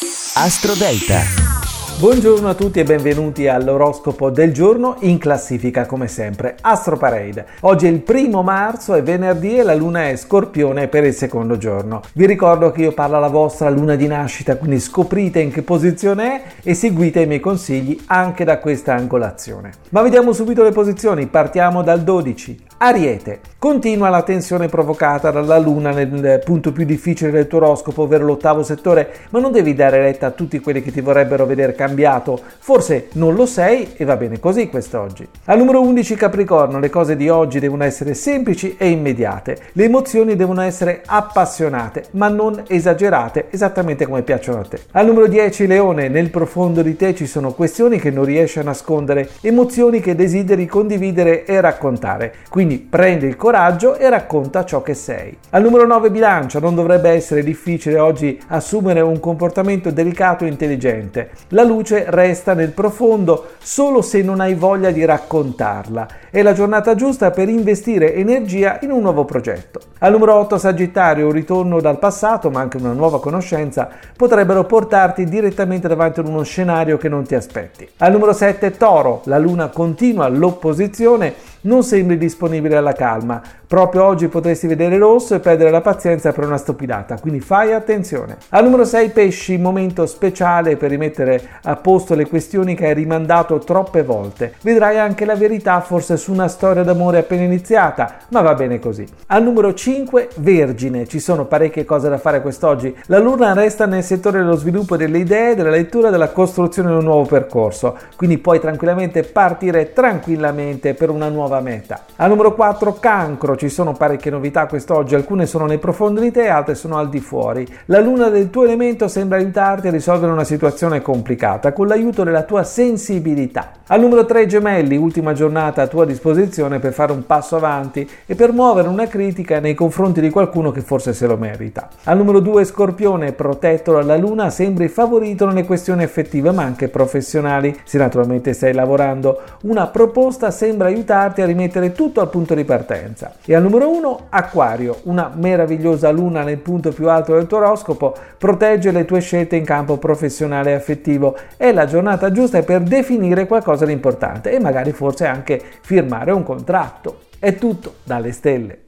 Astro Delta. Buongiorno a tutti e benvenuti all'oroscopo del giorno in classifica come sempre Astro Parade. Oggi è il primo marzo, è venerdì e la luna è scorpione per il secondo giorno. Vi ricordo che io parlo alla vostra luna di nascita, quindi scoprite in che posizione è e seguite i miei consigli anche da questa angolazione. Ma vediamo subito le posizioni, partiamo dal 12. Ariete. Continua la tensione provocata dalla Luna nel punto più difficile del tuo oroscopo, ovvero l'ottavo settore, ma non devi dare retta a tutti quelli che ti vorrebbero vedere cambiato. Forse non lo sei e va bene così quest'oggi. Al numero 11 Capricorno, le cose di oggi devono essere semplici e immediate. Le emozioni devono essere appassionate, ma non esagerate, esattamente come piacciono a te. Al numero 10 Leone, nel profondo di te ci sono questioni che non riesci a nascondere, emozioni che desideri condividere e raccontare. Quindi quindi prendi il coraggio e racconta ciò che sei. Al numero 9 bilancia, non dovrebbe essere difficile oggi assumere un comportamento delicato e intelligente. La luce resta nel profondo solo se non hai voglia di raccontarla. È la giornata giusta per investire energia in un nuovo progetto. Al numero 8 Sagittario, un ritorno dal passato ma anche una nuova conoscenza potrebbero portarti direttamente davanti ad uno scenario che non ti aspetti. Al numero 7 Toro, la luna continua l'opposizione non sembri disponibile alla calma. Proprio oggi potresti vedere rosso e perdere la pazienza per una stupidata, quindi fai attenzione. Al numero 6 pesci, momento speciale per rimettere a posto le questioni che hai rimandato troppe volte. Vedrai anche la verità forse su una storia d'amore appena iniziata, ma va bene così. Al numero 5 Vergine, ci sono parecchie cose da fare quest'oggi. La luna resta nel settore dello sviluppo delle idee, della lettura della costruzione di un nuovo percorso, quindi puoi tranquillamente partire tranquillamente per una nuova nuova meta. Al numero 4 cancro, ci sono parecchie novità quest'oggi, alcune sono nei profondi di te, altre sono al di fuori. La luna del tuo elemento sembra aiutarti a risolvere una situazione complicata con l'aiuto della tua sensibilità. Al numero 3 gemelli, ultima giornata a tua disposizione per fare un passo avanti e per muovere una critica nei confronti di qualcuno che forse se lo merita. Al numero 2 scorpione, protetto dalla luna, sembri favorito nelle questioni effettive ma anche professionali. Se naturalmente stai lavorando, una proposta sembra aiutarti a rimettere tutto al punto di partenza. E al numero 1, Acquario, una meravigliosa luna nel punto più alto del tuo oroscopo, protegge le tue scelte in campo professionale e affettivo. È la giornata giusta per definire qualcosa di importante e magari forse anche firmare un contratto. È tutto dalle stelle.